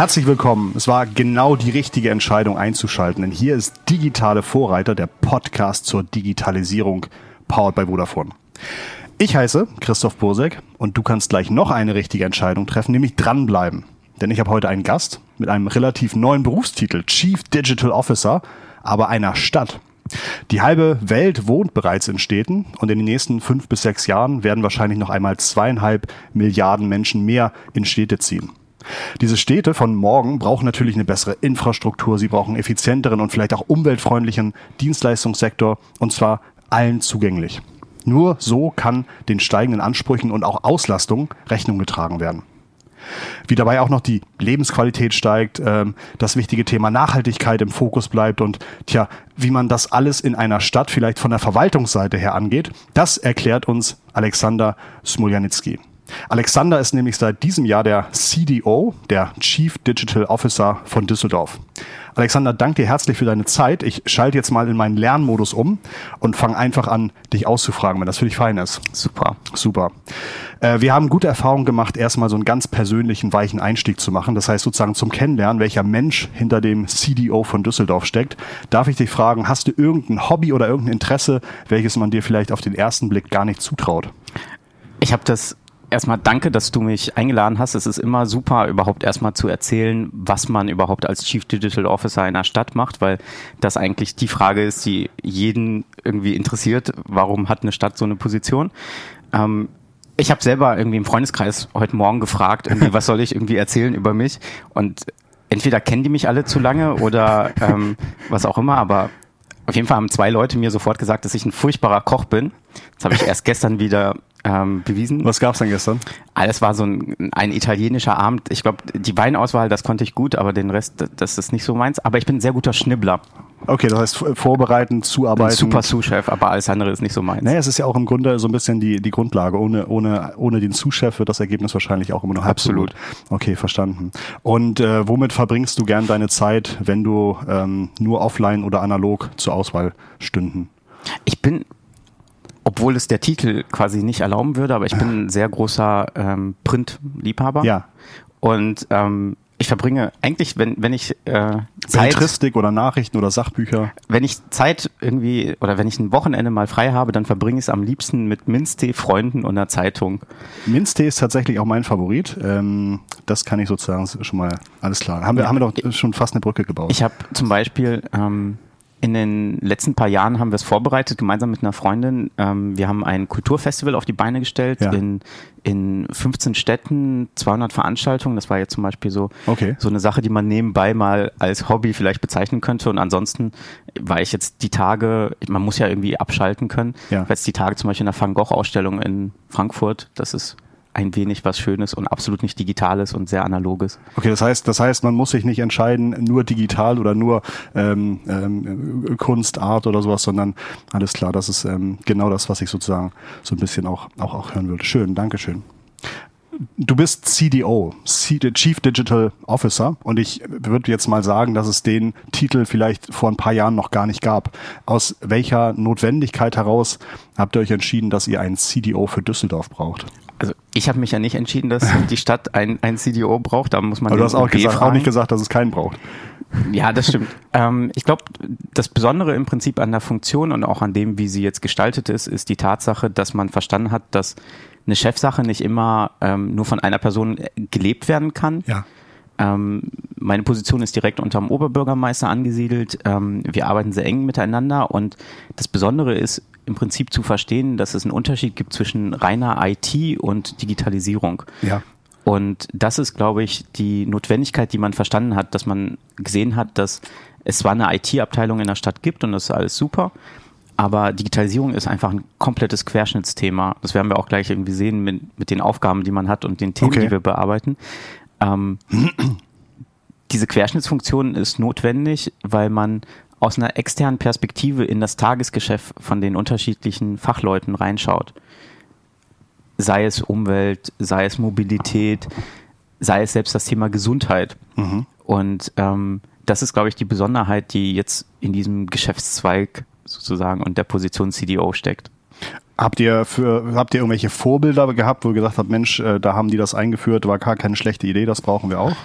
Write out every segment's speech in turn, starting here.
Herzlich willkommen. Es war genau die richtige Entscheidung einzuschalten, denn hier ist Digitale Vorreiter, der Podcast zur Digitalisierung, powered by Vodafone. Ich heiße Christoph Bursek und du kannst gleich noch eine richtige Entscheidung treffen, nämlich dranbleiben. Denn ich habe heute einen Gast mit einem relativ neuen Berufstitel, Chief Digital Officer, aber einer Stadt. Die halbe Welt wohnt bereits in Städten und in den nächsten fünf bis sechs Jahren werden wahrscheinlich noch einmal zweieinhalb Milliarden Menschen mehr in Städte ziehen. Diese Städte von morgen brauchen natürlich eine bessere Infrastruktur, sie brauchen effizienteren und vielleicht auch umweltfreundlichen Dienstleistungssektor und zwar allen zugänglich. Nur so kann den steigenden Ansprüchen und auch Auslastung Rechnung getragen werden wie dabei auch noch die Lebensqualität steigt, ähm, das wichtige Thema Nachhaltigkeit im Fokus bleibt und tja, wie man das alles in einer Stadt vielleicht von der Verwaltungsseite her angeht, das erklärt uns Alexander Smoljanitsky. Alexander ist nämlich seit diesem Jahr der CDO, der Chief Digital Officer von Düsseldorf. Alexander, danke dir herzlich für deine Zeit. Ich schalte jetzt mal in meinen Lernmodus um und fange einfach an, dich auszufragen, wenn das für dich fein ist. Super. Super. Äh, wir haben gute Erfahrungen gemacht, erstmal so einen ganz persönlichen, weichen Einstieg zu machen. Das heißt sozusagen zum Kennenlernen, welcher Mensch hinter dem CDO von Düsseldorf steckt. Darf ich dich fragen, hast du irgendein Hobby oder irgendein Interesse, welches man dir vielleicht auf den ersten Blick gar nicht zutraut? Ich habe das erstmal danke, dass du mich eingeladen hast. Es ist immer super, überhaupt erstmal zu erzählen, was man überhaupt als Chief Digital Officer in einer Stadt macht, weil das eigentlich die Frage ist, die jeden irgendwie interessiert. Warum hat eine Stadt so eine Position? Ähm, ich habe selber irgendwie im Freundeskreis heute Morgen gefragt, was soll ich irgendwie erzählen über mich? Und entweder kennen die mich alle zu lange oder ähm, was auch immer, aber auf jeden Fall haben zwei Leute mir sofort gesagt, dass ich ein furchtbarer Koch bin. Das habe ich erst gestern wieder ähm, bewiesen. Was gab's denn gestern? Alles war so ein, ein italienischer Abend. Ich glaube, die Weinauswahl, das konnte ich gut, aber den Rest, das ist nicht so meins. Aber ich bin ein sehr guter Schnibbler. Okay, das heißt vorbereiten, zuarbeiten. Super Sous-Chef, aber alles andere ist nicht so meins. Naja, es ist ja auch im Grunde so ein bisschen die, die Grundlage. Ohne, ohne, ohne den Sous-Chef wird das Ergebnis wahrscheinlich auch immer nur halb Absolut. So okay, verstanden. Und äh, womit verbringst du gern deine Zeit, wenn du ähm, nur offline oder analog zur Auswahl stünden? Ich bin obwohl es der Titel quasi nicht erlauben würde, aber ich bin ein sehr großer ähm, Print-Liebhaber. Ja. Und ähm, ich verbringe eigentlich, wenn, wenn ich äh, Zeit, Belletristik oder Nachrichten oder Sachbücher. Wenn ich Zeit irgendwie oder wenn ich ein Wochenende mal frei habe, dann verbringe ich es am liebsten mit Minztee, Freunden und einer Zeitung. Minztee ist tatsächlich auch mein Favorit. Ähm, das kann ich sozusagen schon mal alles klar. Haben wir, ja. haben wir doch schon fast eine Brücke gebaut. Ich habe zum Beispiel ähm, in den letzten paar Jahren haben wir es vorbereitet, gemeinsam mit einer Freundin. Ähm, wir haben ein Kulturfestival auf die Beine gestellt ja. in, in 15 Städten, 200 Veranstaltungen. Das war jetzt zum Beispiel so, okay. so eine Sache, die man nebenbei mal als Hobby vielleicht bezeichnen könnte. Und ansonsten war ich jetzt die Tage, man muss ja irgendwie abschalten können. Ja. Jetzt die Tage zum Beispiel in der Van Gogh-Ausstellung in Frankfurt. Das ist ein wenig was Schönes und absolut nicht Digitales und sehr Analoges. Okay, das heißt, das heißt, man muss sich nicht entscheiden, nur digital oder nur ähm, ähm, Kunst, Art oder sowas, sondern alles klar, das ist ähm, genau das, was ich sozusagen so ein bisschen auch, auch, auch hören würde. Schön, Dankeschön. Du bist CDO, Chief Digital Officer, und ich würde jetzt mal sagen, dass es den Titel vielleicht vor ein paar Jahren noch gar nicht gab. Aus welcher Notwendigkeit heraus habt ihr euch entschieden, dass ihr einen CDO für Düsseldorf braucht? Also ich habe mich ja nicht entschieden, dass die Stadt ein, ein CDO braucht. Da muss man. Aber du hast auch, gesagt, auch, nicht gesagt, dass es keinen braucht. Ja, das stimmt. ähm, ich glaube, das Besondere im Prinzip an der Funktion und auch an dem, wie sie jetzt gestaltet ist, ist die Tatsache, dass man verstanden hat, dass eine Chefsache nicht immer ähm, nur von einer Person gelebt werden kann. Ja. Ähm, meine Position ist direkt unter dem Oberbürgermeister angesiedelt. Ähm, wir arbeiten sehr eng miteinander und das Besondere ist im Prinzip zu verstehen, dass es einen Unterschied gibt zwischen reiner IT und Digitalisierung. Ja. Und das ist, glaube ich, die Notwendigkeit, die man verstanden hat, dass man gesehen hat, dass es zwar eine IT-Abteilung in der Stadt gibt und das ist alles super, aber Digitalisierung ist einfach ein komplettes Querschnittsthema. Das werden wir auch gleich irgendwie sehen mit, mit den Aufgaben, die man hat und den Themen, okay. die wir bearbeiten. Ähm, diese Querschnittsfunktion ist notwendig, weil man aus einer externen Perspektive in das Tagesgeschäft von den unterschiedlichen Fachleuten reinschaut. Sei es Umwelt, sei es Mobilität, sei es selbst das Thema Gesundheit. Mhm. Und ähm, das ist, glaube ich, die Besonderheit, die jetzt in diesem Geschäftszweig sozusagen und der Position CDO steckt. Habt ihr für habt ihr irgendwelche Vorbilder gehabt, wo ihr gesagt habt, Mensch, äh, da haben die das eingeführt, war gar keine schlechte Idee, das brauchen wir auch?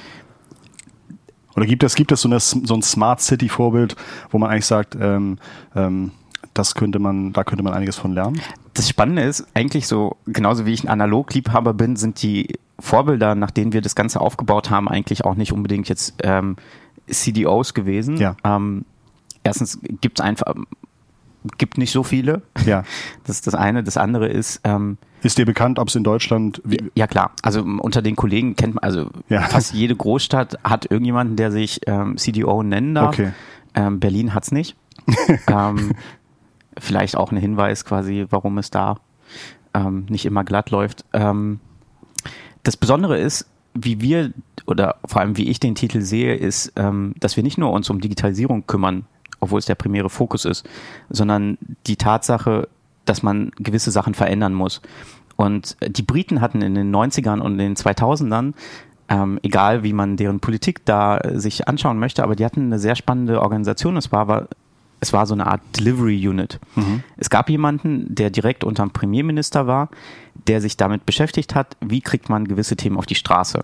Oder gibt es, gibt es so, eine, so ein Smart City-Vorbild, wo man eigentlich sagt, ähm, ähm, das könnte man, da könnte man einiges von lernen? Das Spannende ist eigentlich so, genauso wie ich ein Analog-Liebhaber bin, sind die Vorbilder, nach denen wir das Ganze aufgebaut haben, eigentlich auch nicht unbedingt jetzt ähm, CDOs gewesen. Ja. Ähm, erstens gibt es einfach, gibt nicht so viele. Ja. Das ist das eine. Das andere ist, ähm, Ist dir bekannt, ob es in Deutschland, ja klar, also unter den Kollegen kennt man, also Ja. fast jede Großstadt hat irgendjemanden, der sich ähm, CDO nennen darf. Okay. Ähm, Berlin hat's nicht. ähm, vielleicht auch ein Hinweis quasi, warum es da ähm, nicht immer glatt läuft. Ähm, das Besondere ist, wie wir oder vor allem wie ich den Titel sehe, ist, ähm, dass wir nicht nur uns um Digitalisierung kümmern, obwohl es der primäre Fokus ist, sondern die Tatsache, dass man gewisse Sachen verändern muss. Und die Briten hatten in den 90ern und in den 2000ern, ähm, egal wie man deren Politik da äh, sich anschauen möchte, aber die hatten eine sehr spannende Organisation. Es war, war es war so eine Art Delivery Unit. Es gab jemanden, der direkt unter dem Premierminister war, der sich damit beschäftigt hat, wie kriegt man gewisse Themen auf die Straße.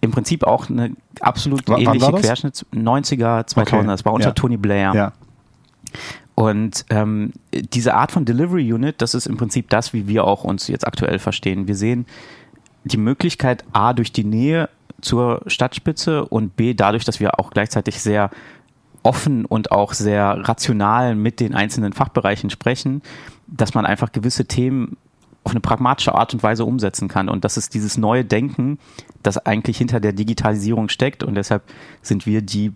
Im Prinzip auch eine absolut W- ähnliche? Querschnitts 90er, 2000er, Okay. das war unter Ja. Tony Blair. ja. Und ähm, diese Art von Delivery Unit, das ist im Prinzip das, wie wir auch uns jetzt aktuell verstehen. Wir sehen die Möglichkeit, A, durch die Nähe zur Stadtspitze und B, dadurch, dass wir auch gleichzeitig sehr offen und auch sehr rational mit den einzelnen Fachbereichen sprechen, dass man einfach gewisse Themen auf eine pragmatische Art und Weise umsetzen kann. Und das ist dieses neue Denken, das eigentlich hinter der Digitalisierung steckt. Und deshalb sind wir die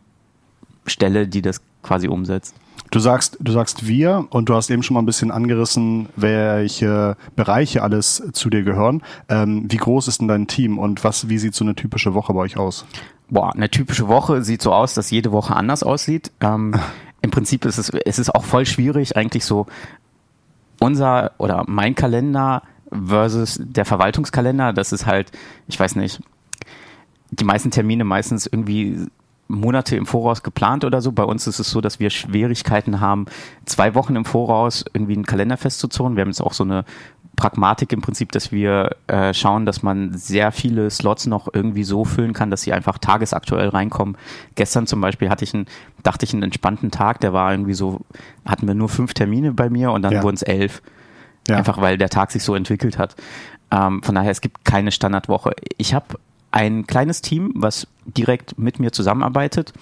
Stelle, die das quasi umsetzt. Du sagst, du sagst wir und du hast eben schon mal ein bisschen angerissen, welche Bereiche alles zu dir gehören. Ähm, wie groß ist denn dein Team und was, wie sieht so eine typische Woche bei euch aus? Boah, eine typische Woche sieht so aus, dass jede Woche anders aussieht. Ähm, Im Prinzip ist es, es ist auch voll schwierig, eigentlich so unser oder mein Kalender versus der Verwaltungskalender. Das ist halt, ich weiß nicht, die meisten Termine meistens irgendwie Monate im Voraus geplant oder so. Bei uns ist es so, dass wir Schwierigkeiten haben, zwei Wochen im Voraus irgendwie einen Kalender festzuzurren. Wir haben jetzt auch so eine Pragmatik im Prinzip, dass wir äh, schauen, dass man sehr viele Slots noch irgendwie so füllen kann, dass sie einfach tagesaktuell reinkommen. Gestern zum Beispiel hatte ich einen, dachte ich einen entspannten Tag, der war irgendwie so, hatten wir nur fünf Termine bei mir und dann Ja. wurden es elf. Ja. Einfach weil der Tag sich so entwickelt hat. Ähm, von daher, es gibt keine Standardwoche. Ich habe ein kleines Team, was direkt mit mir zusammenarbeitet.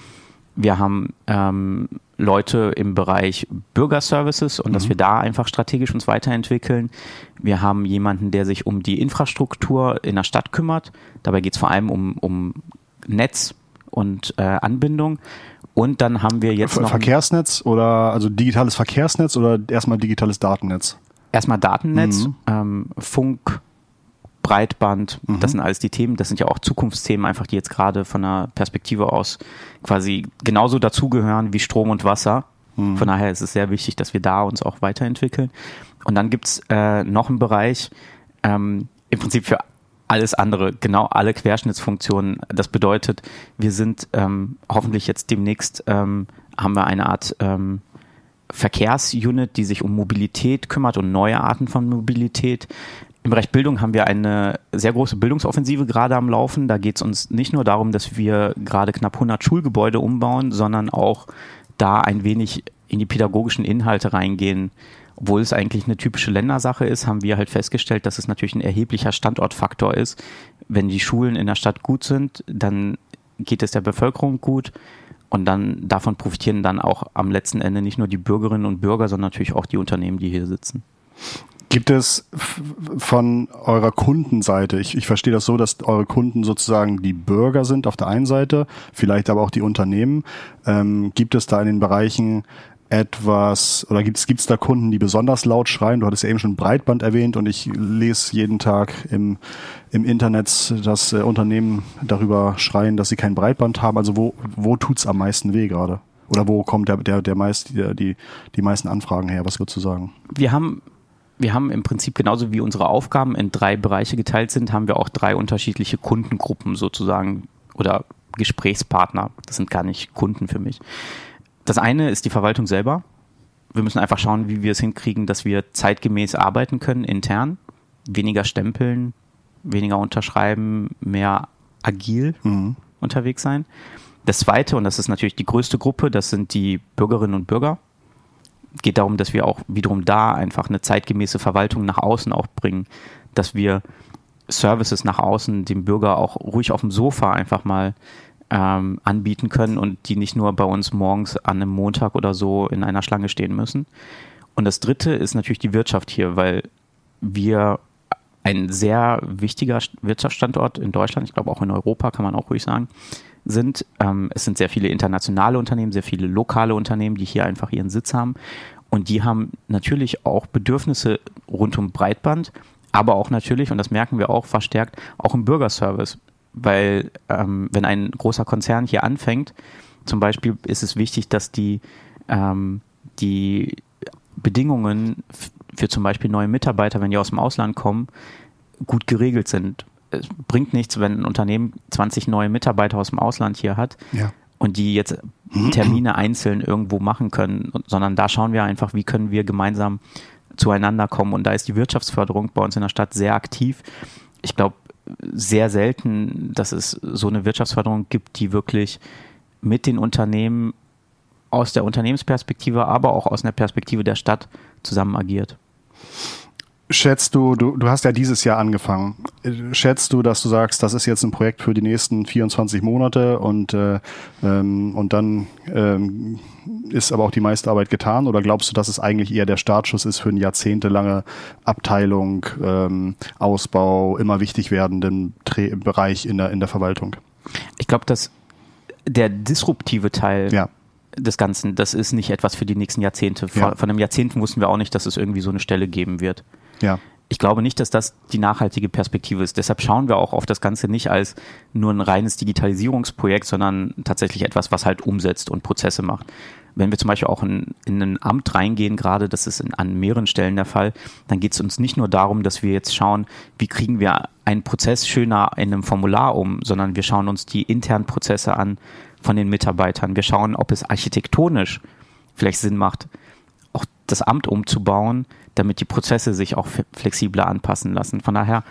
Wir haben ähm, Leute im Bereich Bürgerservices und dass wir da einfach strategisch uns weiterentwickeln. Wir haben jemanden, der sich um die Infrastruktur in der Stadt kümmert. Dabei geht es vor allem um, um Netz und äh, Anbindung. Und dann haben wir jetzt Ver noch Verkehrsnetz oder also digitales Verkehrsnetz oder erstmal digitales Datennetz? erstmal Datennetz, Mhm. ähm, Funk, Breitband, Mhm. das sind alles die Themen, das sind ja auch Zukunftsthemen, einfach die jetzt gerade von der Perspektive aus quasi genauso dazugehören wie Strom und Wasser. Mhm. Von daher ist es sehr wichtig, dass wir da uns auch weiterentwickeln. Und dann gibt's äh, noch einen Bereich, ähm, im Prinzip für alles andere, genau alle Querschnittsfunktionen. Das bedeutet, wir sind ähm, hoffentlich jetzt demnächst, ähm, haben wir eine Art ähm, Verkehrsunit, die sich um Mobilität kümmert und neue Arten von Mobilität. Im Bereich Bildung haben wir eine sehr große Bildungsoffensive gerade am Laufen. Da geht es uns nicht nur darum, dass wir gerade knapp 100 Schulgebäude umbauen, sondern auch da ein wenig in die pädagogischen Inhalte reingehen. Obwohl es eigentlich eine typische Ländersache ist, haben wir halt festgestellt, dass es natürlich ein erheblicher Standortfaktor ist. Wenn die Schulen in der Stadt gut sind, dann geht es der Bevölkerung gut. Und dann davon profitieren dann auch am letzten Ende nicht nur die Bürgerinnen und Bürger, sondern natürlich auch die Unternehmen, die hier sitzen. Gibt es von eurer Kundenseite, ich, ich verstehe das so, dass eure Kunden sozusagen die Bürger sind auf der einen Seite, vielleicht aber auch die Unternehmen. Ähm, gibt es da in den Bereichen etwas oder gibt es da Kunden, die besonders laut schreien? Du hattest ja eben schon Breitband erwähnt und ich lese jeden Tag im, im Internet, dass äh, Unternehmen darüber schreien, dass sie kein Breitband haben. Also wo, wo tut's am meisten weh gerade? Oder wo kommt der, der, der meist, die, die, die meisten Anfragen her? Was würdest du sagen? Wir haben, wir haben im Prinzip genauso wie unsere Aufgaben in drei Bereiche geteilt sind, haben wir auch drei unterschiedliche Kundengruppen sozusagen oder Gesprächspartner. Das sind gar nicht Kunden für mich. Das eine ist die Verwaltung selber. Wir müssen einfach schauen, wie wir es hinkriegen, dass wir zeitgemäß arbeiten können intern. Weniger stempeln, weniger unterschreiben, mehr agil. Mhm. unterwegs sein. Das zweite, und das ist natürlich die größte Gruppe, das sind die Bürgerinnen und Bürger. Geht darum, dass wir auch wiederum da einfach eine zeitgemäße Verwaltung nach außen auch bringen, dass wir Services nach außen dem Bürger auch ruhig auf dem Sofa einfach mal ähm, anbieten können und die nicht nur bei uns morgens an einem Montag oder so in einer Schlange stehen müssen. Und das dritte ist natürlich die Wirtschaft hier, weil wir ein sehr wichtiger Wirtschaftsstandort in Deutschland, ich glaube auch in Europa, kann man auch ruhig sagen, sind. Ähm, es sind sehr viele internationale Unternehmen, sehr viele lokale Unternehmen, die hier einfach ihren Sitz haben. Und die haben natürlich auch Bedürfnisse rund um Breitband, aber auch natürlich, und das merken wir auch verstärkt, auch im Bürgerservice. Weil ähm, wenn ein großer Konzern hier anfängt, zum Beispiel ist es wichtig, dass die, ähm, die Bedingungen für zum Beispiel neue Mitarbeiter, wenn die aus dem Ausland kommen, gut geregelt sind. Es bringt nichts, wenn ein Unternehmen 20 neue Mitarbeiter aus dem Ausland hier hat Ja. und die jetzt Termine einzeln irgendwo machen können, sondern da schauen wir einfach, wie können wir gemeinsam zueinander kommen. Und da ist die Wirtschaftsförderung bei uns in der Stadt sehr aktiv. Ich glaube, sehr selten, dass es so eine Wirtschaftsförderung gibt, die wirklich mit den Unternehmen aus der Unternehmensperspektive, aber auch aus einer Perspektive der Stadt zusammen agiert. Schätzt du, du, du hast ja dieses Jahr angefangen. Schätzt du, dass du sagst, das ist jetzt ein Projekt für die nächsten 24 Monate und, äh, ähm, und dann ähm, ist aber auch die meiste Arbeit getan? Oder glaubst du, dass es eigentlich eher der Startschuss ist für eine jahrzehntelange Abteilung, ähm, Ausbau, immer wichtig werdenden Tre Bereich in der, in der Verwaltung? Ich glaube, dass der disruptive Teil Ja. Des Ganzen, das ist nicht etwas für die nächsten Jahrzehnte. Vor, Ja. Von einem Jahrzehnt wussten wir auch nicht, dass es irgendwie so eine Stelle geben wird. Ja. Ich glaube nicht, dass das die nachhaltige Perspektive ist. Deshalb schauen wir auch auf das Ganze nicht als nur ein reines Digitalisierungsprojekt, sondern tatsächlich etwas, was halt umsetzt und Prozesse macht. Wenn wir zum Beispiel auch in, in ein Amt reingehen, gerade das ist in, an mehreren Stellen der Fall, dann geht es uns nicht nur darum, dass wir jetzt schauen, wie kriegen wir einen Prozess schöner in einem Formular um, sondern wir schauen uns die internen Prozesse an von den Mitarbeitern. Wir schauen, ob es architektonisch vielleicht Sinn macht, auch das Amt umzubauen, damit die Prozesse sich auch flexibler anpassen lassen. Von daher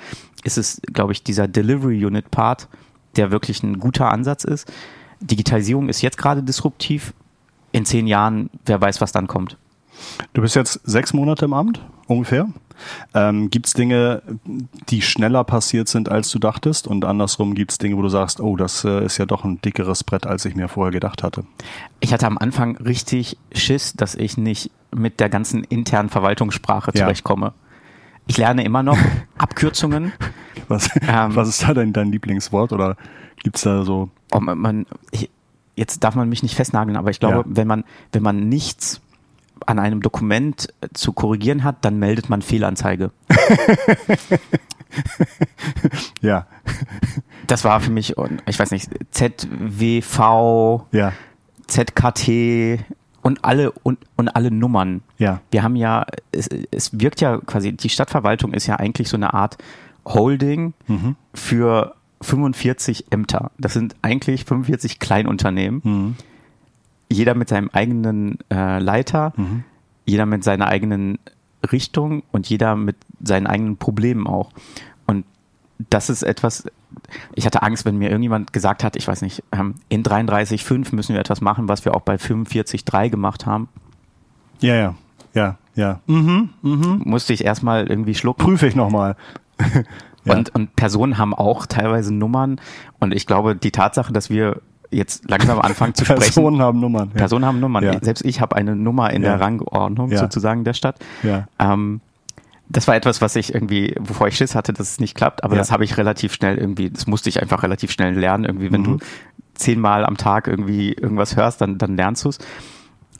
ist es, glaube ich, dieser Delivery Unit Part, der wirklich ein guter Ansatz ist. Digitalisierung ist jetzt gerade disruptiv. In zehn Jahren, wer weiß, was dann kommt. Du bist jetzt sechs Monate im Amt, ungefähr. Ähm, gibt es Dinge, die schneller passiert sind, als du dachtest? Und andersrum gibt es Dinge, wo du sagst, oh, das äh, ist ja doch ein dickeres Brett, als ich mir vorher gedacht hatte. Ich hatte am Anfang richtig Schiss, dass ich nicht mit der ganzen internen Verwaltungssprache Ja. zurechtkomme. Ich lerne immer noch Abkürzungen. Was, Ähm. was ist da dein, dein Lieblingswort? Oder gibt es da so, Oh, man, ich, jetzt darf man mich nicht festnageln, aber ich glaube, Ja. wenn man, wenn man nichts an einem Dokument äh, zu korrigieren hat, dann meldet man Fehlanzeige. ja, Das war für mich, ich weiß nicht, ZWV, ja, ZKT und alle und, und alle Nummern. ja, Wir haben ja, es, es wirkt ja quasi, die Stadtverwaltung ist ja eigentlich so eine Art Holding Mhm. für 45 Ämter. Das sind eigentlich 45 Kleinunternehmen. Mhm. Jeder mit seinem eigenen äh, Leiter, Mhm. jeder mit seiner eigenen Richtung und jeder mit seinen eigenen Problemen auch. Und das ist etwas, ich hatte Angst, wenn mir irgendjemand gesagt hat, ich weiß nicht, ähm, in 33.5 müssen wir etwas machen, was wir auch bei 45.3 gemacht haben, ja, ja, ja, ja. Mhm. musste ich erstmal irgendwie schlucken. Prüfe ich nochmal. Ja. Und, und Personen haben auch teilweise Nummern. Und ich glaube, die Tatsache, dass wir jetzt langsam anfangen zu sprechen. Personen haben Nummern. Ja. Personen haben Nummern. Ja. Selbst ich habe eine Nummer in Ja. der Rangordnung sozusagen der Stadt. Ja. Ähm, das war etwas, was ich irgendwie, wovor ich Schiss hatte, dass es nicht klappt, aber das habe ich relativ schnell irgendwie, das musste ich einfach relativ schnell lernen. Irgendwie, wenn Mhm. du zehnmal am Tag irgendwie irgendwas hörst, dann, dann lernst du es.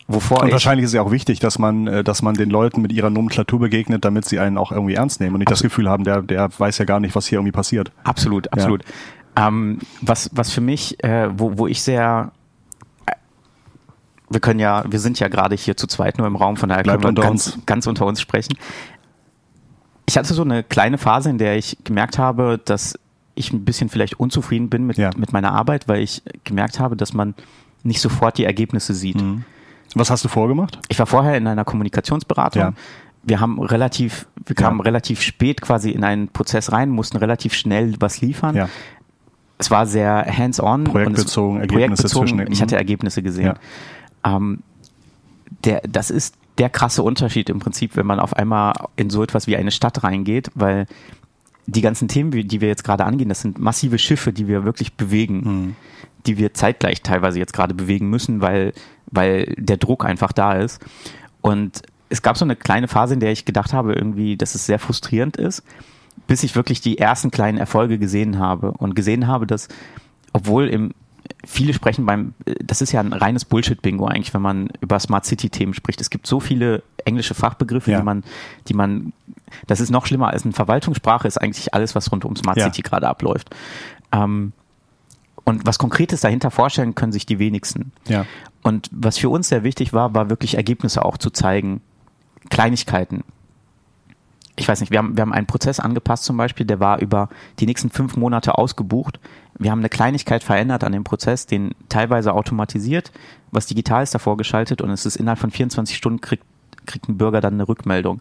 Wovor Und ich, wahrscheinlich ist es ja auch wichtig, dass man, äh, dass man den Leuten mit ihrer Nomenklatur begegnet, damit sie einen auch irgendwie ernst nehmen und nicht das Gefühl haben, der, der weiß ja gar nicht, was hier irgendwie passiert. Absolut, absolut. Ähm, was, was für mich, äh, wo, wo ich sehr, äh, wir können ja, wir sind ja gerade hier zu zweit nur im Raum, von daher Bleibt können wir ganz, uns. ganz unter uns sprechen. Ich hatte so eine kleine Phase, in der ich gemerkt habe, dass ich ein bisschen vielleicht unzufrieden bin mit, Ja. mit meiner Arbeit, weil ich gemerkt habe, dass man nicht sofort die Ergebnisse sieht. Was hast du vorgemacht? Ich war vorher in einer Kommunikationsberatung. Ja. Wir haben relativ, wir kamen Ja. relativ spät quasi in einen Prozess rein, mussten relativ schnell was liefern Ja. Es war sehr hands-on. Projektbezogen, Ergebnisse projektbezogen, zwischen- Ich hatte Ergebnisse gesehen. Ähm, der, das ist der krasse Unterschied im Prinzip, wenn man auf einmal in so etwas wie eine Stadt reingeht, weil die ganzen Themen, die wir jetzt gerade angehen, das sind massive Schiffe, die wir wirklich bewegen, die wir zeitgleich teilweise jetzt gerade bewegen müssen, weil, weil der Druck einfach da ist. Und es gab so eine kleine Phase, in der ich gedacht habe, irgendwie, dass es sehr frustrierend ist, bis ich wirklich die ersten kleinen Erfolge gesehen habe und gesehen habe, dass, obwohl im viele sprechen beim, das ist ja ein reines Bullshit-Bingo eigentlich, wenn man über Smart City-Themen spricht. Es gibt so viele englische Fachbegriffe, Ja. die man, die man, das ist noch schlimmer als eine Verwaltungssprache, ist eigentlich alles, was rund um Smart Ja. City gerade abläuft. Ähm, und was Konkretes dahinter vorstellen können sich die wenigsten. Ja. Und was für uns sehr wichtig war, war wirklich Ergebnisse auch zu zeigen. Kleinigkeiten. Ich weiß nicht, wir haben, wir haben einen Prozess angepasst zum Beispiel, der war über die nächsten fünf Monate ausgebucht. Wir haben eine Kleinigkeit verändert an dem Prozess, den teilweise automatisiert, was digital ist davor geschaltet und es ist innerhalb von 24 Stunden kriegt, kriegt ein Bürger dann eine Rückmeldung.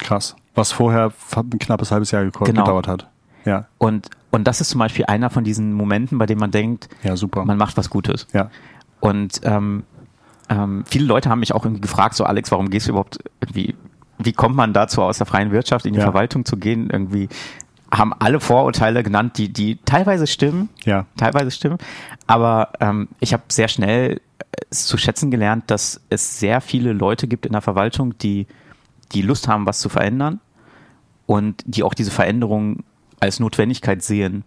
Krass. Was vorher ein knappes halbes Jahr Genau. gedauert hat. Ja, Und, und das ist zum Beispiel einer von diesen Momenten, bei denen man denkt, ja, super. man macht was Gutes. ja. Und ähm, ähm, viele Leute haben mich auch irgendwie gefragt, so Alex, warum gehst du überhaupt irgendwie, wie kommt man dazu, aus der freien Wirtschaft in die Ja. Verwaltung zu gehen? Irgendwie haben alle Vorurteile genannt, die, die teilweise stimmen, Ja. teilweise stimmen. Aber ähm, ich habe sehr schnell es zu schätzen gelernt, dass es sehr viele Leute gibt in der Verwaltung, die, die Lust haben, was zu verändern und die auch diese Veränderung als Notwendigkeit sehen.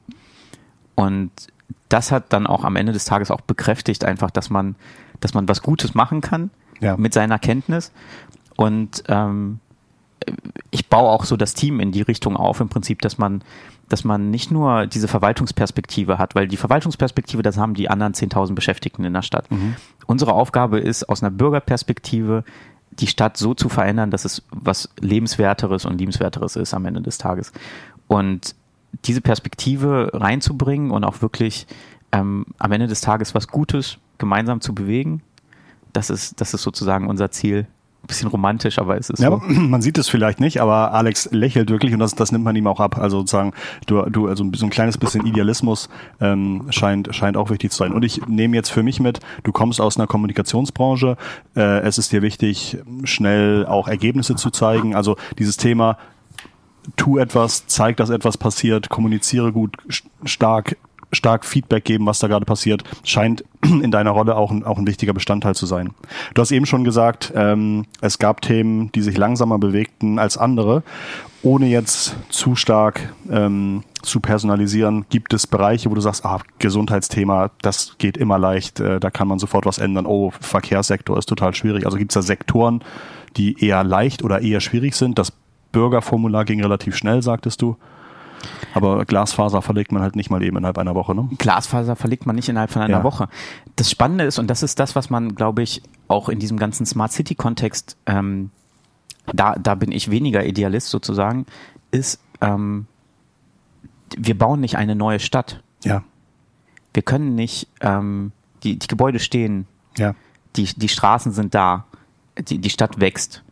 Und das hat dann auch am Ende des Tages auch bekräftigt, einfach, dass man, dass man was Gutes machen kann Ja. mit seiner Kenntnis. Und ähm, ich baue auch so das Team in die Richtung auf, im Prinzip, dass man, dass man nicht nur diese Verwaltungsperspektive hat, weil die Verwaltungsperspektive, das haben die anderen 10.000 Beschäftigten in der Stadt. Unsere Aufgabe ist, aus einer Bürgerperspektive die Stadt so zu verändern, dass es was lebenswerteres und liebenswerteres ist am Ende des Tages. Und diese Perspektive reinzubringen und auch wirklich ähm, am Ende des Tages was Gutes gemeinsam zu bewegen, das ist, das ist sozusagen unser Ziel. Ein bisschen romantisch, aber es ist Ja, so. man sieht es vielleicht nicht, aber Alex lächelt wirklich und das, das nimmt man ihm auch ab. Also sozusagen, du, du, also so ein kleines bisschen Idealismus ähm, scheint, scheint auch wichtig zu sein. Und ich nehme jetzt für mich mit, du kommst aus einer Kommunikationsbranche, äh, es ist dir wichtig, schnell auch Ergebnisse zu zeigen. Also dieses Thema, tu etwas, zeig, dass etwas passiert, kommuniziere gut, st- stark, stark Feedback geben, was da gerade passiert, scheint in deiner Rolle auch ein, auch ein wichtiger Bestandteil zu sein. Du hast eben schon gesagt, ähm, es gab Themen, die sich langsamer bewegten als andere. Ohne jetzt zu stark ähm, zu personalisieren, gibt es Bereiche, wo du sagst, ah, Gesundheitsthema, das geht immer leicht, äh, da kann man sofort was ändern. Oh, Verkehrssektor ist total schwierig. Also gibt es da Sektoren, die eher leicht oder eher schwierig sind. Das Bürgerformular ging relativ schnell, sagtest du. Aber Glasfaser verlegt man halt nicht mal eben innerhalb einer Woche, ne? Glasfaser verlegt man nicht innerhalb von einer Ja. Woche. Das Spannende ist, und das ist das, was man, glaube ich, auch in diesem ganzen Smart City-Kontext, ähm, da, da bin ich weniger Idealist sozusagen, ist, ähm, wir bauen nicht eine neue Stadt. Ja, Wir können nicht, ähm, die, die Gebäude stehen, ja. die, die Straßen sind da, die, die Stadt wächst,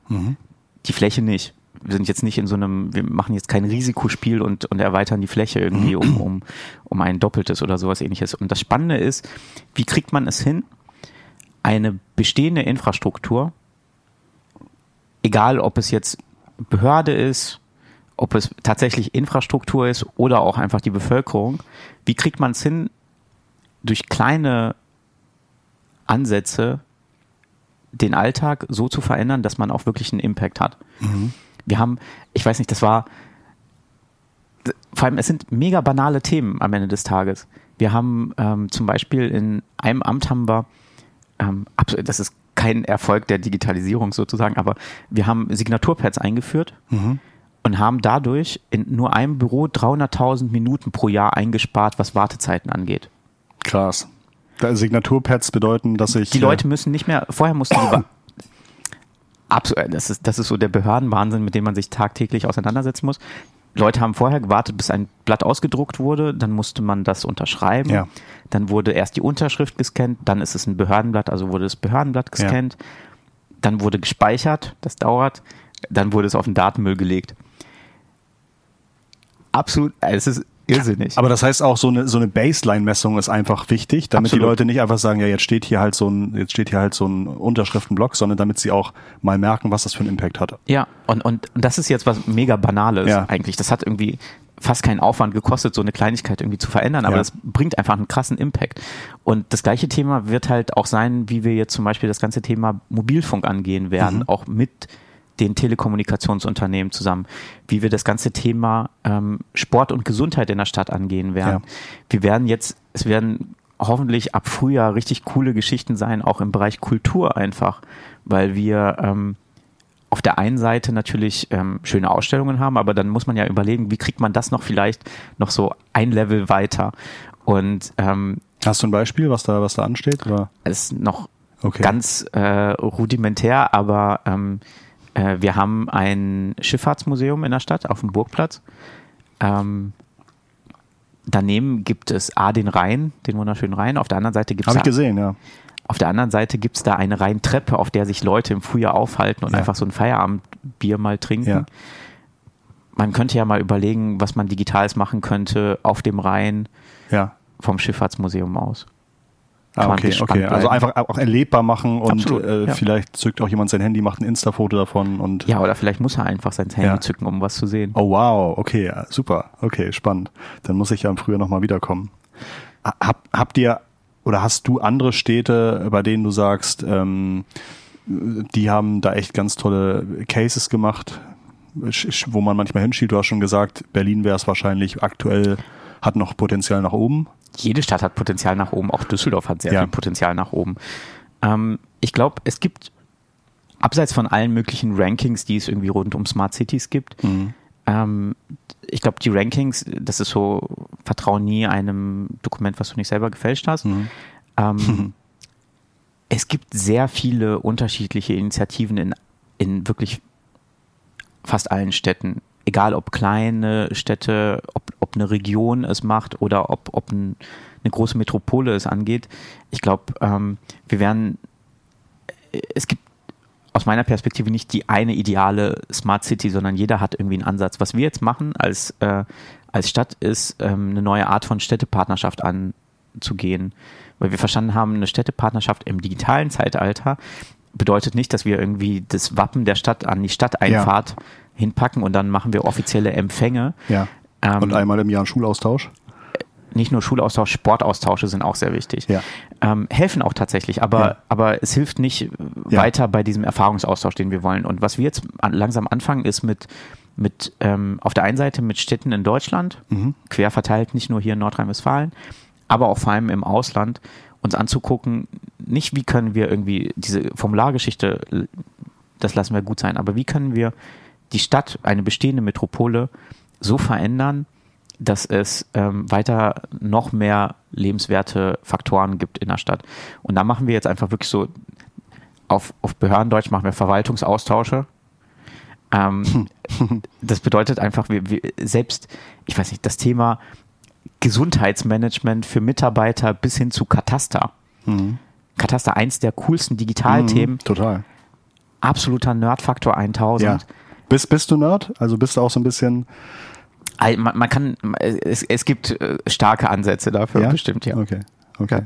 die Fläche nicht. Wir sind jetzt nicht in so einem, wir machen jetzt kein Risikospiel und, und erweitern die Fläche irgendwie um, um, um ein Doppeltes oder sowas ähnliches. Und das Spannende ist, wie kriegt man es hin, eine bestehende Infrastruktur, egal ob es jetzt Behörde ist, ob es tatsächlich Infrastruktur ist oder auch einfach die Bevölkerung, wie kriegt man es hin, durch kleine Ansätze den Alltag so zu verändern, dass man auch wirklich einen Impact hat. Wir haben, ich weiß nicht, das war, vor allem, es sind mega banale Themen am Ende des Tages. Wir haben ähm, zum Beispiel in einem Amt haben wir, ähm, das ist kein Erfolg der Digitalisierung sozusagen, aber wir haben Signaturpads eingeführt und haben dadurch in nur einem Büro 300.000 Minuten pro Jahr eingespart, was Wartezeiten angeht. Krass. Signaturpads bedeuten, dass ich. Die Leute müssen nicht mehr, vorher mussten die, absolut, das ist, das ist so der Behördenwahnsinn, mit dem man sich tagtäglich auseinandersetzen muss. Leute haben vorher gewartet, bis ein Blatt ausgedruckt wurde, dann musste man das unterschreiben. Ja. Dann wurde erst die Unterschrift gescannt, dann ist es ein Behördenblatt, also wurde das Behördenblatt gescannt. Dann wurde gespeichert, das dauert. Dann wurde es auf den Datenmüll gelegt. Absolut, äh, es ist irrsinnig. Aber das heißt auch, so eine, so eine Baseline-Messung ist einfach wichtig, damit Absolut. die Leute nicht einfach sagen, ja, jetzt steht hier halt so ein, jetzt steht hier halt so ein Unterschriftenblock, sondern damit sie auch mal merken, was das für einen Impact hat. Ja, und, und, und das ist jetzt was mega Banales Ja. eigentlich. Das hat irgendwie fast keinen Aufwand gekostet, so eine Kleinigkeit irgendwie zu verändern, aber Ja. das bringt einfach einen krassen Impact. Und das gleiche Thema wird halt auch sein, wie wir jetzt zum Beispiel das ganze Thema Mobilfunk angehen werden, Mhm. auch mit den Telekommunikationsunternehmen zusammen, wie wir das ganze Thema ähm, Sport und Gesundheit in der Stadt angehen werden. Ja. Wir werden jetzt, es werden hoffentlich ab Frühjahr richtig coole Geschichten sein, auch im Bereich Kultur einfach, weil wir ähm, auf der einen Seite natürlich ähm, schöne Ausstellungen haben, aber dann muss man ja überlegen, wie kriegt man das noch vielleicht noch so ein Level weiter. Und ähm, Hast du ein Beispiel, was da, was da ansteht? Oder? es ist noch Okay. ganz äh, rudimentär, aber ähm, äh, wir haben ein Schifffahrtsmuseum in der Stadt auf dem Burgplatz. Ähm, daneben gibt es A, den Rhein, den wunderschönen Rhein. Auf der anderen Seite gibt es Habe ich gesehen, ja. auf der anderen Seite gibt es da eine Rheintreppe, auf der sich Leute im Frühjahr aufhalten und Ja. einfach so ein Feierabendbier mal trinken. Ja. Man könnte ja mal überlegen, was man Digitales machen könnte auf dem Rhein Ja. vom Schifffahrtsmuseum aus. Ah, okay, okay. Also einfach auch erlebbar machen und Absolut, äh, ja. vielleicht zückt auch jemand sein Handy, macht ein Insta-Foto davon und Ja, oder vielleicht muss er einfach sein Handy Ja. zücken, um was zu sehen. Oh wow, okay, super, okay, spannend. Dann muss ich ja im Frühjahr nochmal wiederkommen. Hab, habt ihr oder hast du andere Städte, bei denen du sagst, ähm, die haben da echt ganz tolle Cases gemacht, wo man manchmal hinschielt? Du hast schon gesagt, Berlin wäre es wahrscheinlich aktuell, hat noch Potenzial nach oben. Jede Stadt hat Potenzial nach oben, auch Düsseldorf hat sehr Ja. viel Potenzial nach oben. Ähm, ich glaube, es gibt, abseits von allen möglichen Rankings, die es irgendwie rund um Smart Cities gibt, ähm, ich glaube, die Rankings, das ist so, vertraue nie einem Dokument, was du nicht selber gefälscht hast. Ähm, es gibt sehr viele unterschiedliche Initiativen in, in wirklich fast allen Städten. Egal ob kleine Städte, ob, ob eine Region es macht oder ob, ob ein, eine große Metropole es angeht. Ich glaube, ähm, wir werden, es gibt aus meiner Perspektive nicht die eine ideale Smart City, sondern jeder hat irgendwie einen Ansatz. Was wir jetzt machen als, äh, als Stadt ist, ähm, eine neue Art von Städtepartnerschaft anzugehen. Weil wir verstanden haben, eine Städtepartnerschaft im digitalen Zeitalter bedeutet nicht, dass wir irgendwie das Wappen der Stadt an die Stadteinfahrt hinpacken und dann machen wir offizielle Empfänge. Ja. Ähm, und einmal im Jahr ein Schulaustausch. nicht nur Schulaustausch, Sportaustausche sind auch sehr wichtig. Ja. Ähm, helfen auch tatsächlich, aber, Ja. aber es hilft nicht äh, weiter bei diesem Erfahrungsaustausch, den wir wollen. Und was wir jetzt an, langsam anfangen, ist mit, mit ähm, auf der einen Seite mit Städten in Deutschland, Mhm. quer verteilt, nicht nur hier in Nordrhein-Westfalen, aber auch vor allem im Ausland, uns anzugucken, nicht wie können wir irgendwie diese Formulargeschichte, das lassen wir gut sein, aber wie können wir die Stadt, eine bestehende Metropole, so verändern, dass es ähm, weiter noch mehr lebenswerte Faktoren gibt in der Stadt. Und da machen wir jetzt einfach wirklich so, auf, auf Behördendeutsch machen wir Verwaltungsaustausche. Ähm, das bedeutet einfach, wir, wir selbst, ich weiß nicht, das Thema Gesundheitsmanagement für Mitarbeiter bis hin zu Kataster. Kataster, eins der coolsten Digitalthemen, Mhm, total. absoluter Nerdfaktor Ja. 1000. Bist, bist du Nerd? Also bist du auch so ein bisschen. Man, man kann, es, es gibt äh, starke Ansätze dafür, Ja? bestimmt, ja. Okay, okay.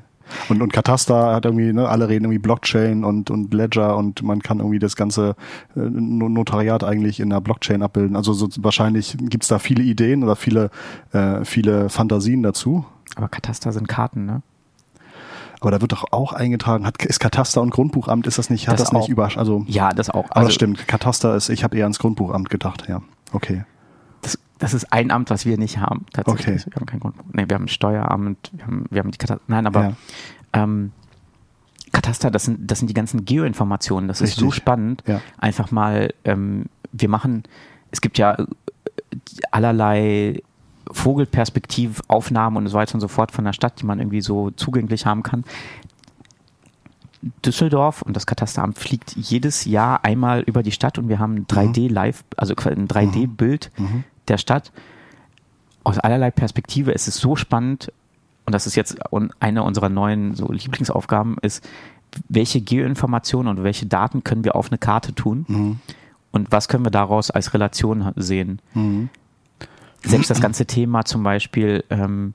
Und, und Kataster hat irgendwie, ne, alle reden irgendwie Blockchain und, und Ledger und man kann irgendwie das ganze äh, No- Notariat eigentlich in der Blockchain abbilden. Also so, wahrscheinlich gibt's da viele Ideen oder viele, äh, viele Fantasien dazu. Aber Kataster sind Karten, ne? Aber da wird doch auch eingetragen, hat, ist Kataster und Grundbuchamt, ist das nicht, hat Das das, nicht auch. über, also, Ja, das auch. aber das stimmt, Kataster ist, ich habe eher ans Grundbuchamt gedacht, ja. Okay. Das, das ist ein Amt, was wir nicht haben, tatsächlich. Okay. Wir haben kein Grund. Nee, wir haben ein Steueramt, wir haben, wir haben die Kataster. Nein, aber Ja. ähm, Kataster, das sind, das sind die ganzen Geoinformationen. Das ist so Richtig. spannend. Ja. Einfach mal, ähm, wir machen, es gibt ja allerlei Vogelperspektivaufnahmen und so weiter und so fort von der Stadt, die man irgendwie so zugänglich haben kann. Düsseldorf und das Katasteramt fliegt jedes Jahr einmal über die Stadt und wir haben ein 3D-Live, also ein 3D-Bild der Stadt aus allerlei Perspektive. Es ist so spannend und das ist jetzt eine unserer neuen so Lieblingsaufgaben ist, welche Geoinformationen und welche Daten können wir auf eine Karte tun und was können wir daraus als Relation sehen. Selbst das ganze Thema zum Beispiel ähm,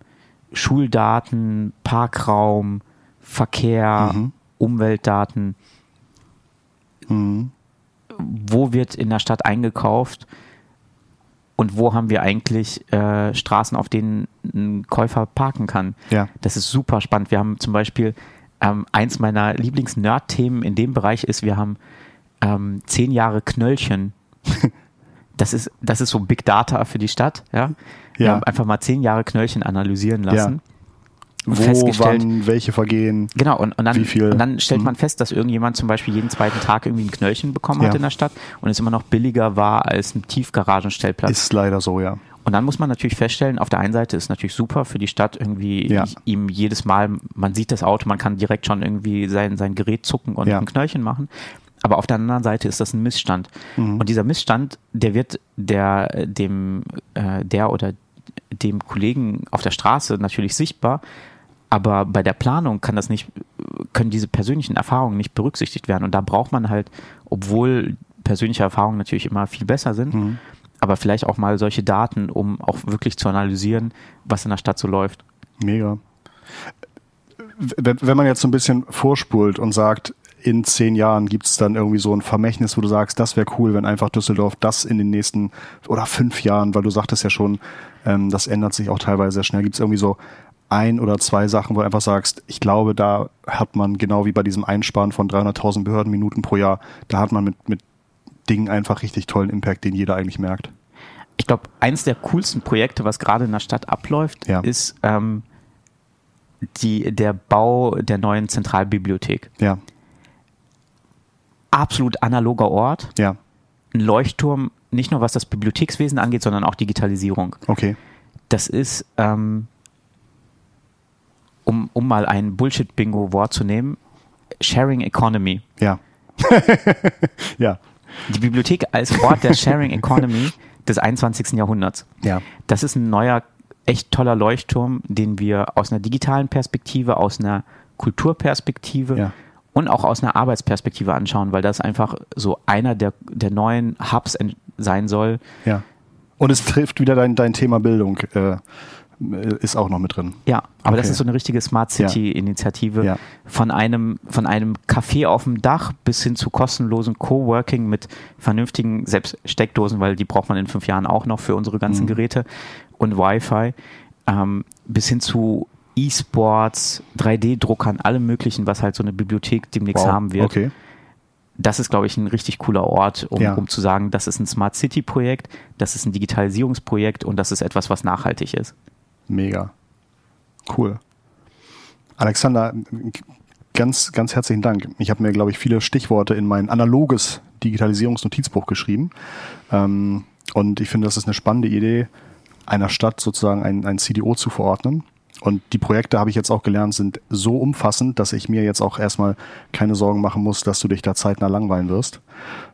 Schuldaten, Parkraum, Verkehr, Mhm. Umweltdaten. Wo wird in der Stadt eingekauft und wo haben wir eigentlich äh, Straßen, auf denen ein Käufer parken kann? Ja. Das ist super spannend. Wir haben zum Beispiel ähm, eins meiner Lieblings-Nerd-Themen in dem Bereich ist, wir haben ähm, zehn Jahre Knöllchen. Das ist, das ist so Big Data für die Stadt. Ja? Wir Ja. haben einfach mal zehn Jahre Knöllchen analysieren lassen. Und Wo, festgestellt, wann, welche vergehen. Genau, und, und, dann, Wie viel? und dann stellt Mhm. man fest, dass irgendjemand zum Beispiel jeden zweiten Tag irgendwie ein Knöllchen bekommen hat Ja. in der Stadt und es immer noch billiger war als ein Tiefgaragenstellplatz. Ist leider so, ja. Und dann muss man natürlich feststellen, auf der einen Seite ist natürlich super für die Stadt irgendwie Ja. ihm jedes Mal, man sieht das Auto, man kann direkt schon irgendwie sein, sein Gerät zucken und Ja. ein Knöllchen machen. Aber auf der anderen Seite ist das ein Missstand. Mhm. Und dieser Missstand, der wird der, dem, äh, der oder dem Kollegen auf der Straße natürlich sichtbar. Aber bei der Planung kann das nicht, können diese persönlichen Erfahrungen nicht berücksichtigt werden. Und da braucht man halt, obwohl persönliche Erfahrungen natürlich immer viel besser sind, Mhm. aber vielleicht auch mal solche Daten, um auch wirklich zu analysieren, was in der Stadt so läuft. Mega. Wenn, wenn man jetzt so ein bisschen vorspult und sagt, in zehn Jahren gibt es dann irgendwie so ein Vermächtnis, wo du sagst, das wäre cool, wenn einfach Düsseldorf das in den nächsten oder fünf Jahren, weil du sagtest ja schon, ähm, das ändert sich auch teilweise sehr schnell. Gibt es irgendwie so ein oder zwei Sachen, wo du einfach sagst, ich glaube, da hat man genau wie bei diesem Einsparen von 300.000 Behördenminuten pro Jahr, da hat man mit, mit Dingen einfach richtig tollen Impact, den jeder eigentlich merkt. Ich glaube, eins der coolsten Projekte, was gerade in der Stadt abläuft, Ja. ist ähm, die, der Bau der neuen Zentralbibliothek. Ja, Absolut analoger Ort, ja, ein Leuchtturm, nicht nur was das Bibliothekswesen angeht, sondern auch Digitalisierung. okay. Das ist, ähm, um, um mal ein Bullshit-Bingo-Wort zu nehmen, Sharing Economy. Ja. ja, Die Bibliothek als Ort der Sharing Economy des 21. Jahrhunderts. ja, Das ist ein neuer, echt toller Leuchtturm, den wir aus einer digitalen Perspektive, aus einer Kulturperspektive Ja. Und auch aus einer Arbeitsperspektive anschauen, weil das einfach so einer der, der neuen Hubs sein soll. ja. Und es trifft wieder dein, dein Thema Bildung, äh, ist auch noch mit drin. Ja, aber das Okay. ist so eine richtige Smart City-Initiative. Ja. Von einem, von einem Café auf dem Dach bis hin zu kostenlosen Coworking mit vernünftigen, selbst Steckdosen, weil die braucht man in fünf Jahren auch noch für unsere ganzen Mhm. Geräte und Wi-Fi, ähm, bis hin zu E-Sports, 3D-Druckern, allem möglichen, was halt so eine Bibliothek demnächst Wow. haben wird. Okay. Das ist, glaube ich, ein richtig cooler Ort, um, Ja. um zu sagen, das ist ein Smart City-Projekt, das ist ein Digitalisierungsprojekt und das ist etwas, was nachhaltig ist. Mega. Cool. Alexander, ganz, ganz herzlichen Dank. Ich habe mir, glaube ich, viele Stichworte in mein analoges Digitalisierungsnotizbuch geschrieben. Ähm, und ich finde, das ist eine spannende Idee, einer Stadt sozusagen ein, ein CDO zu verordnen. Und die Projekte, habe ich jetzt auch gelernt, sind so umfassend, dass ich mir jetzt auch erstmal keine Sorgen machen muss, dass du dich da zeitnah langweilen wirst.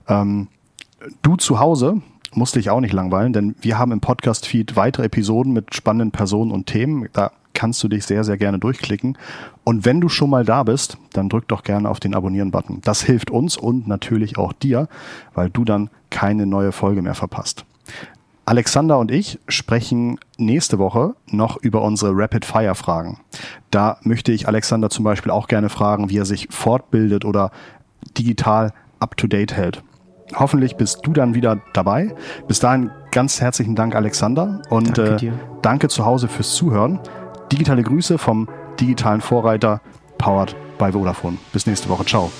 Ähm, du zu Hause musst dich auch nicht langweilen, denn wir haben im Podcast-Feed weitere Episoden mit spannenden Personen und Themen. Da kannst du dich sehr, sehr gerne durchklicken. Und wenn du schon mal da bist, dann drück doch gerne auf den Abonnieren-Button. Das hilft uns und natürlich auch dir, weil du dann keine neue Folge mehr verpasst. Alexander und ich sprechen nächste Woche noch über unsere Rapid-Fire-Fragen. Da möchte ich Alexander zum Beispiel auch gerne fragen, wie er sich fortbildet oder digital up-to-date hält. Hoffentlich bist du dann wieder dabei. Bis dahin ganz herzlichen Dank, Alexander. Und Danke äh, danke zu Hause fürs Zuhören. Digitale Grüße vom digitalen Vorreiter, powered by Vodafone. Bis nächste Woche. Ciao.